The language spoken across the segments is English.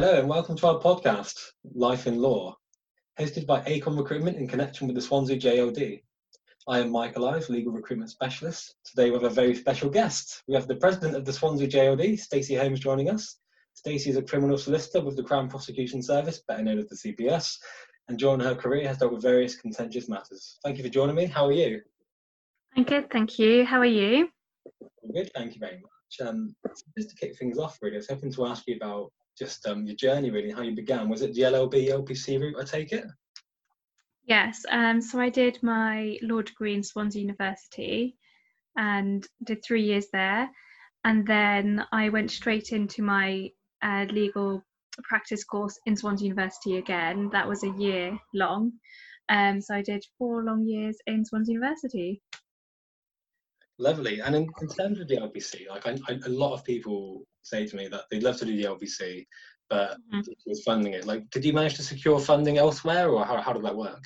Hello and welcome to our podcast, Life in Law, hosted by Acorn Recruitment in connection with the Swansea JLD. I am Michael Ives, legal recruitment specialist. Today we have a very special guest. We have the president of the Swansea JLD, Stacey Holmes, joining us. Stacey is a criminal solicitor with the Crown Prosecution Service, better known as the CPS, and during her career has dealt with various contentious matters. Thank you for joining me. How are you? I'm good, thank you. How are you? I'm good, thank you very much. Um, just to kick things off, really, I was hoping to ask you about just um, your journey, really, how you began. Was it the LLB LPC route? I take it. Yes. Um, so I did my law degree in Swansea University, and did three years there, and then I went straight into my uh, legal practice course in Swansea University again. That was a year long. Um, so I did four long years in Swansea University. Lovely. And in, in terms of the LPC, like I, I, a lot of people say to me that they'd love to do the LPC, but mm-hmm. with funding it, like, did you manage to secure funding elsewhere, or how how did that work?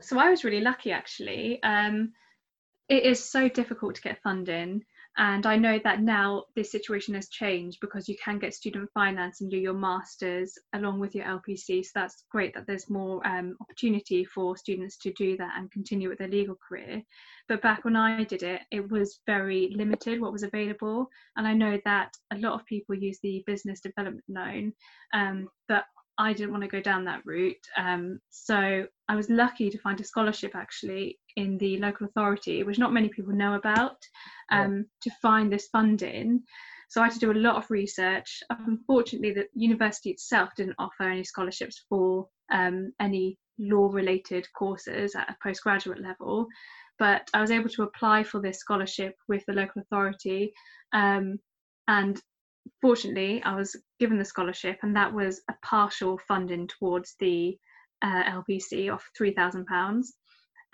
So I was really lucky, actually. Um, it is so difficult to get funding. And I know that now this situation has changed because you can get student finance and do your masters along with your LPC. So that's great that there's more um, opportunity for students to do that and continue with their legal career. But back when I did it, it was very limited what was available. And I know that a lot of people use the business development loan, um, but I didn't want to go down that route. Um, so I was lucky to find a scholarship actually in the local authority, which not many people know about, um, yeah. to find this funding. So I had to do a lot of research. Unfortunately, the university itself didn't offer any scholarships for um, any law related courses at a postgraduate level. But I was able to apply for this scholarship with the local authority. Um, and fortunately, I was given the scholarship, and that was a partial funding towards the uh, LPC of £3,000.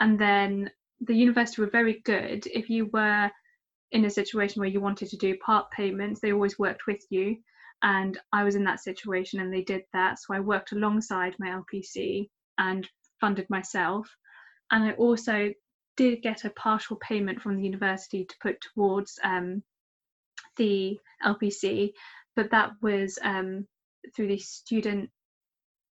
And then the university were very good. If you were in a situation where you wanted to do part payments, they always worked with you. And I was in that situation and they did that. So I worked alongside my LPC and funded myself. And I also did get a partial payment from the university to put towards um, the LPC, but that was um, through the student.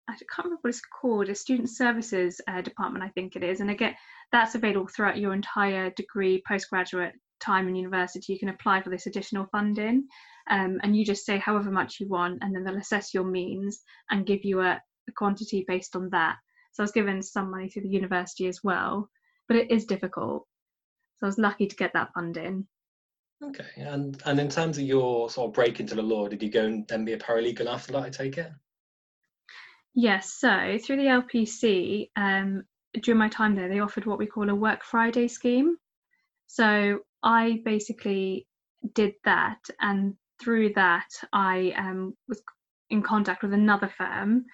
I can't remember what it's called, a student services uh, department, I think it is. And again, that's available throughout your entire degree, postgraduate time in university. You can apply for this additional funding, um, and you just say however much you want, and then they'll assess your means and give you a, a quantity based on that. So I was given some money through the university as well, but it is difficult. So I was lucky to get that funding. Okay, and and in terms of your sort of break into the law, did you go and then be a paralegal after that? I take it. Yes. So through the LPC, um, during my time there, they offered what we call a Work Friday scheme. So I basically did that, and through that, I um, was in contact with another firm.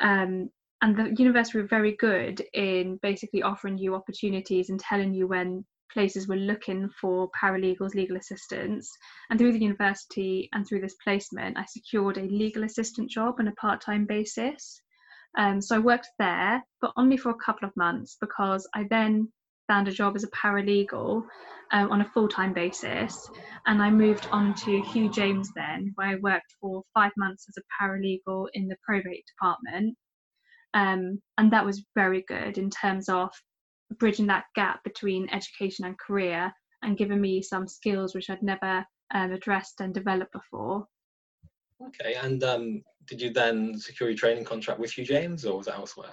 Um, and the university were very good in basically offering you opportunities and telling you when places were looking for paralegals, legal assistants. And through the university and through this placement, I secured a legal assistant job on a part time basis. Um, so I worked there, but only for a couple of months because I then found a job as a paralegal um, on a full time basis. And I moved on to Hugh James then, where I worked for five months as a paralegal in the probate department. Um, and that was very good in terms of bridging that gap between education and career and giving me some skills which I'd never um, addressed and developed before. Okay, and um, did you then secure your training contract with Hugh James or was it elsewhere?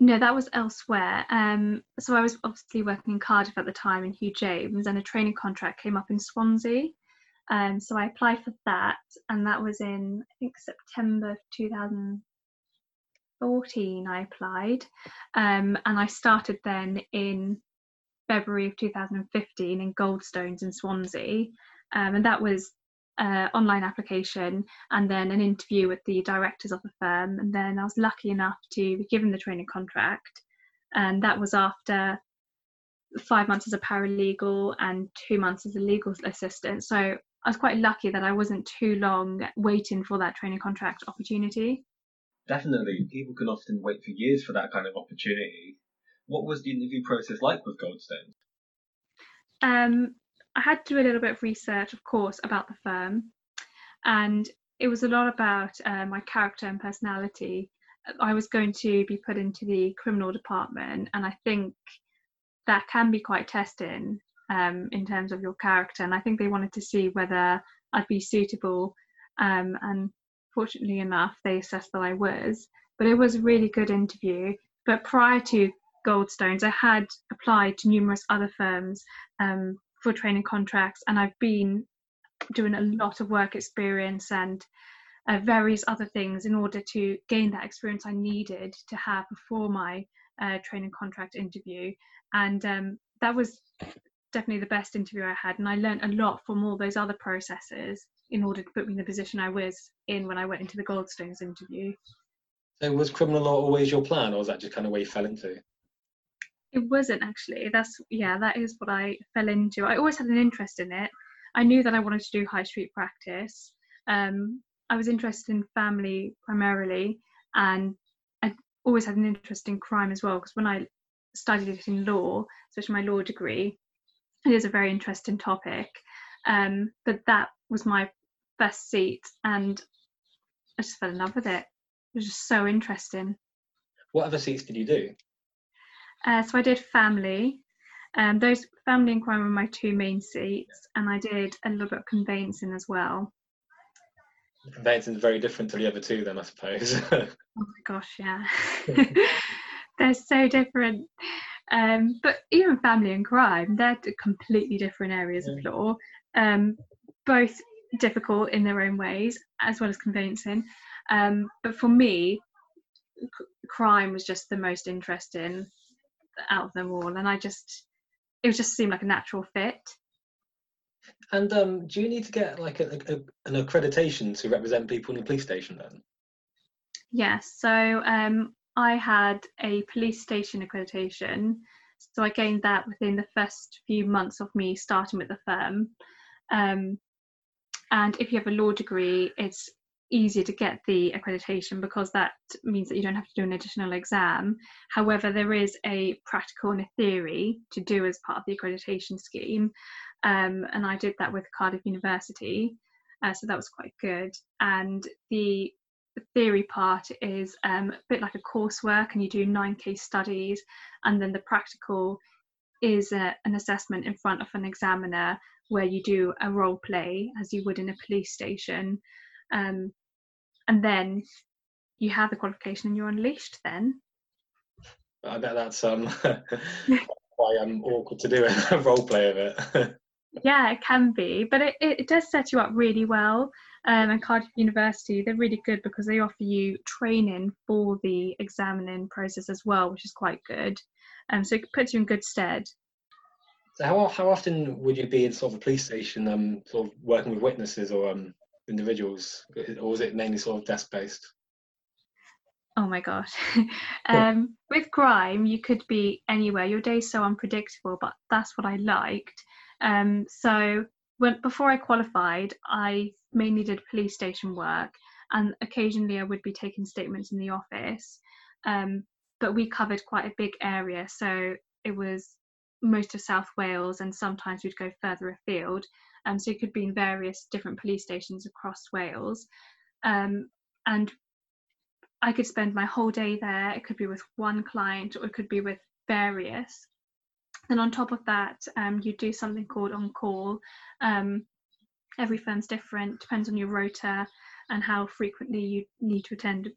No, that was elsewhere. Um, so I was obviously working in Cardiff at the time in Hugh James, and a training contract came up in Swansea. Um, so I applied for that, and that was in I think September 2000, 14 I applied um, and I started then in February of 2015 in Goldstones in Swansea um, and that was uh, online application and then an interview with the directors of the firm and then I was lucky enough to be given the training contract and that was after five months as a paralegal and two months as a legal assistant. So I was quite lucky that I wasn't too long waiting for that training contract opportunity definitely people can often wait for years for that kind of opportunity. What was the interview process like with Goldstone? Um, I had to do a little bit of research, of course, about the firm, and it was a lot about uh, my character and personality. I was going to be put into the criminal department, and I think that can be quite testing um, in terms of your character. And I think they wanted to see whether I'd be suitable. Um, and fortunately enough, they assessed that I was. But it was a really good interview. But prior to Goldstones, I had applied to numerous other firms um, for training contracts, and I've been doing a lot of work experience and uh, various other things in order to gain that experience I needed to have before my uh, training contract interview. And um, that was definitely the best interview I had. And I learned a lot from all those other processes in order to put me in the position I was in when I went into the Goldstones interview. So was criminal law always your plan, or was that just kind of where you fell into? It wasn't actually. That's yeah, that is what I fell into. I always had an interest in it. I knew that I wanted to do high street practice. Um, I was interested in family primarily, and I always had an interest in crime as well. Because when I studied it in law, especially my law degree, it is a very interesting topic. Um, but that was my best seat, and I just fell in love with it. It was just so interesting. What other seats did you do? Uh, so I did family. Um, those family and crime were my two main seats, and I did a little bit of conveyancing as well. Conveyancing is very different to the other two, then I suppose. oh my gosh, yeah, they're so different. Um, but even family and crime, they're completely different areas yeah. of law. Um, both difficult in their own ways, as well as conveyancing. Um, but for me, c- crime was just the most interesting out of them all, and I just it just seemed like a natural fit. And um, do you need to get like a, a, an accreditation to represent people in the police station then? Yes. So um, I had a police station accreditation. So I gained that within the first few months of me starting with the firm. Um, and if you have a law degree, it's easier to get the accreditation because that means that you don't have to do an additional exam. However, there is a practical and a theory to do as part of the accreditation scheme. Um, and I did that with Cardiff University. Uh, so that was quite good. And the theory part is um, a bit like a coursework, and you do nine case studies, and then the practical is a, an assessment in front of an examiner where you do a role play as you would in a police station. Um, and then you have the qualification and you're unleashed then. I bet that's um, quite um, awkward to do a role play of it. yeah, it can be, but it, it, it, does set you up really well. Um, and Cardiff University, they're really good because they offer you training for the examining process as well, which is quite good. Um, so it puts you in good stead. So how how often would you be in sort of a police station, um, sort of working with witnesses or um, individuals, or was it mainly sort of desk based? Oh my gosh. um, with crime, you could be anywhere. Your day's so unpredictable, but that's what I liked. Um, so when before I qualified, I mainly did police station work, and occasionally I would be taking statements in the office. Um, but we covered quite a big area, so it was most of South Wales, and sometimes we'd go further afield. Um, so it could be in various different police stations across Wales. Um, and I could spend my whole day there. It could be with one client or it could be with various. And on top of that, um, you do something called on call. Um, every firm's different, depends on your rota and how frequently you need to attend,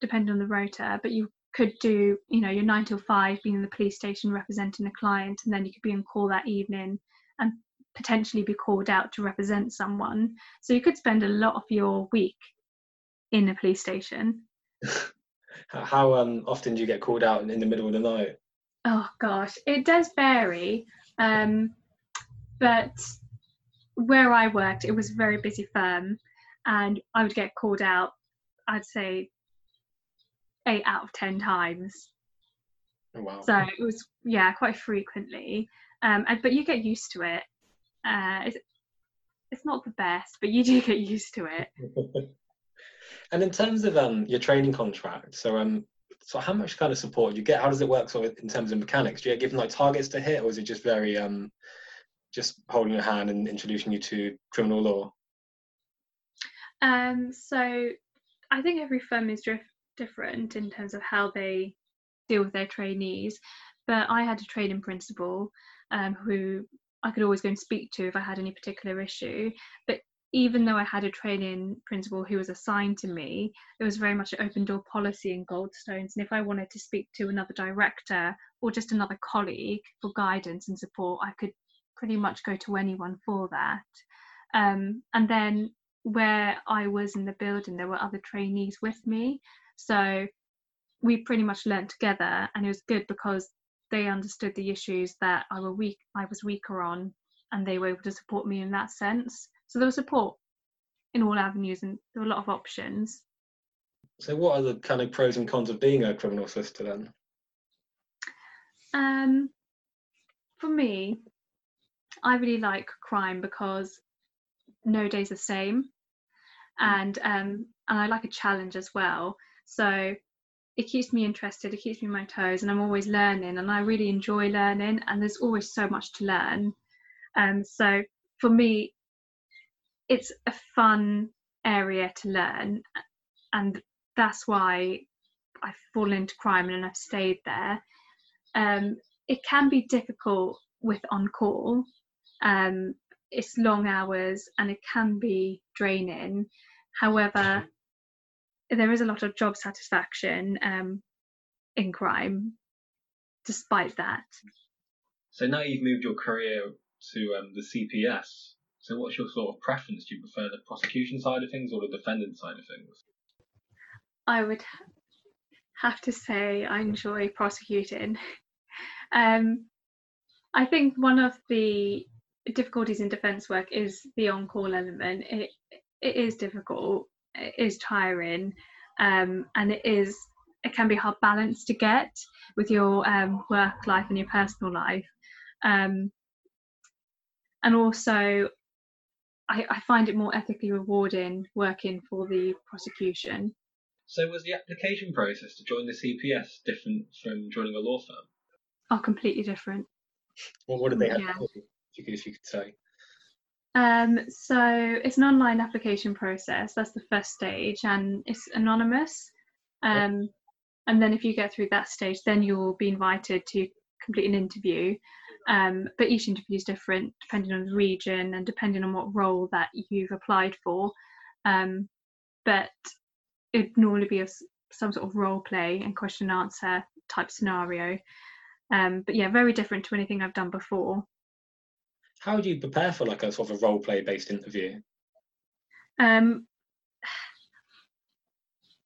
depending on the rota. But you could do, you know, your nine till five being in the police station representing a client, and then you could be on call that evening and potentially be called out to represent someone. So you could spend a lot of your week in a police station. How um, often do you get called out in the middle of the night? Oh gosh, it does vary. Um, but where I worked, it was a very busy firm, and I would get called out. I'd say eight out of ten times. Oh, wow. So it was yeah quite frequently, um, and, but you get used to it. Uh, it's, it's not the best, but you do get used to it. and in terms of um, your training contract, so um, so how much kind of support do you get? How does it work sort of in terms of mechanics? Do you get given like targets to hit, or is it just very um, just holding your hand and introducing you to criminal law? Um, so I think every firm is dif- different in terms of how they deal with their trainees. But I had a training principal um, who I could always go and speak to if I had any particular issue. But even though I had a training principal who was assigned to me, it was very much an open door policy in Goldstones. And if I wanted to speak to another director or just another colleague for guidance and support, I could pretty much go to anyone for that. Um, and then where I was in the building, there were other trainees with me. So we pretty much learned together, and it was good because they understood the issues that I were weak, I was weaker on, and they were able to support me in that sense. So there was support in all avenues, and there were a lot of options. So, what are the kind of pros and cons of being a criminal solicitor then? Um, for me, I really like crime because no day's the same, and um, and I like a challenge as well. So it keeps me interested, it keeps me on my toes, and I'm always learning, and I really enjoy learning, and there's always so much to learn. Um, so for me, it's a fun area to learn, and that's why I've fallen into crime and I've stayed there. Um, it can be difficult with on call. Um, it's long hours and it can be draining. However, there is a lot of job satisfaction um, in crime, despite that. So now you've moved your career to um, the CPS. So what's your sort of preference? Do you prefer the prosecution side of things or the defendant side of things? I would have to say I enjoy prosecuting. um, I think one of the difficulties in defence work is the on-call element. It it is difficult, is tiring, um, and it is it can be hard balance to get with your um, work life and your personal life. Um, and also, I, I find it more ethically rewarding working for the prosecution. So, was the application process to join the CPS different from joining a law firm? Oh, completely different. Well, what did they have yeah. if you could, if you could say? Um, so it's an online application process. That's the first stage, and it's anonymous. Um, yeah. And then if you get through that stage, then you'll be invited to complete an interview. Um, but each interview is different depending on the region and depending on what role that you've applied for. Um, but it'd normally be a, some sort of role play and question and answer type scenario. Um, but yeah, very different to anything I've done before how do you prepare for like a sort of a role play based interview? Um,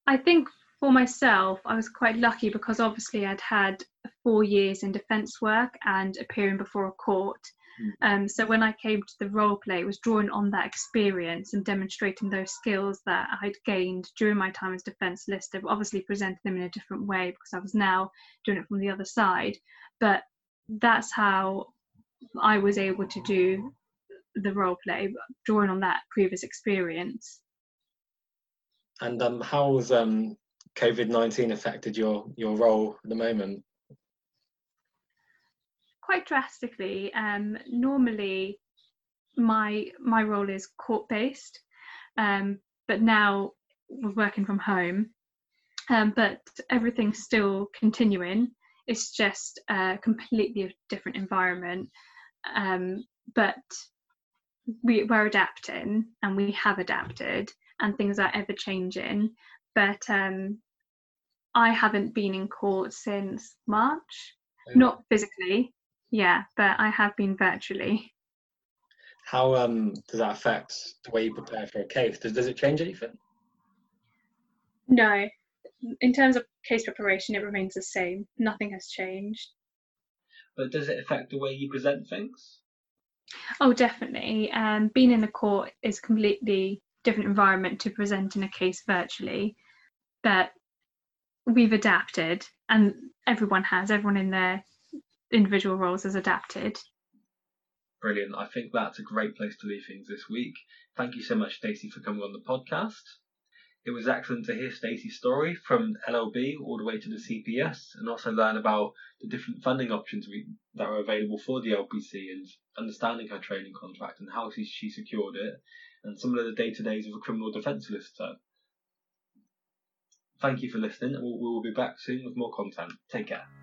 I think for myself, I was quite lucky because obviously I'd had four years in defence work and appearing before a court. Hmm. Um, so when I came to the role play, it was drawing on that experience and demonstrating those skills that I'd gained during my time as defence solicitor, obviously presenting them in a different way because I was now doing it from the other side. But that's how I was able to do the role play, drawing on that previous experience. And um, how has um, COVID nineteen affected your your role at the moment? Quite drastically. Um, normally, my my role is court based, um, but now we're working from home. Um, but everything's still continuing. It's just a completely different environment um, but we, we're adapting and we have adapted and things are ever changing. But um, i haven't been in court since march. Oh. not physically yeah but i have been virtually. How um, does that affect the way you prepare for a case? Does, does it change anything? No. In terms of case preparation it remains the same. Nothing has changed but does it affect the way you present things? Oh, definitely. Um, being in a court is a completely different environment to presenting a case virtually, but we've adapted, and everyone has. Everyone in their individual roles has adapted. Brilliant. I think that's a great place to leave things this week. Thank you so much, Stacey, for coming on the podcast. It was excellent to hear Stacey's story from LLB all the way to the CPS and also learn about the different funding options we, that are available for the LPC and understanding her training contract and how she, she secured it and some of the day to days of a criminal defence solicitor. Thank you for listening and we will be back soon with more content. Take care.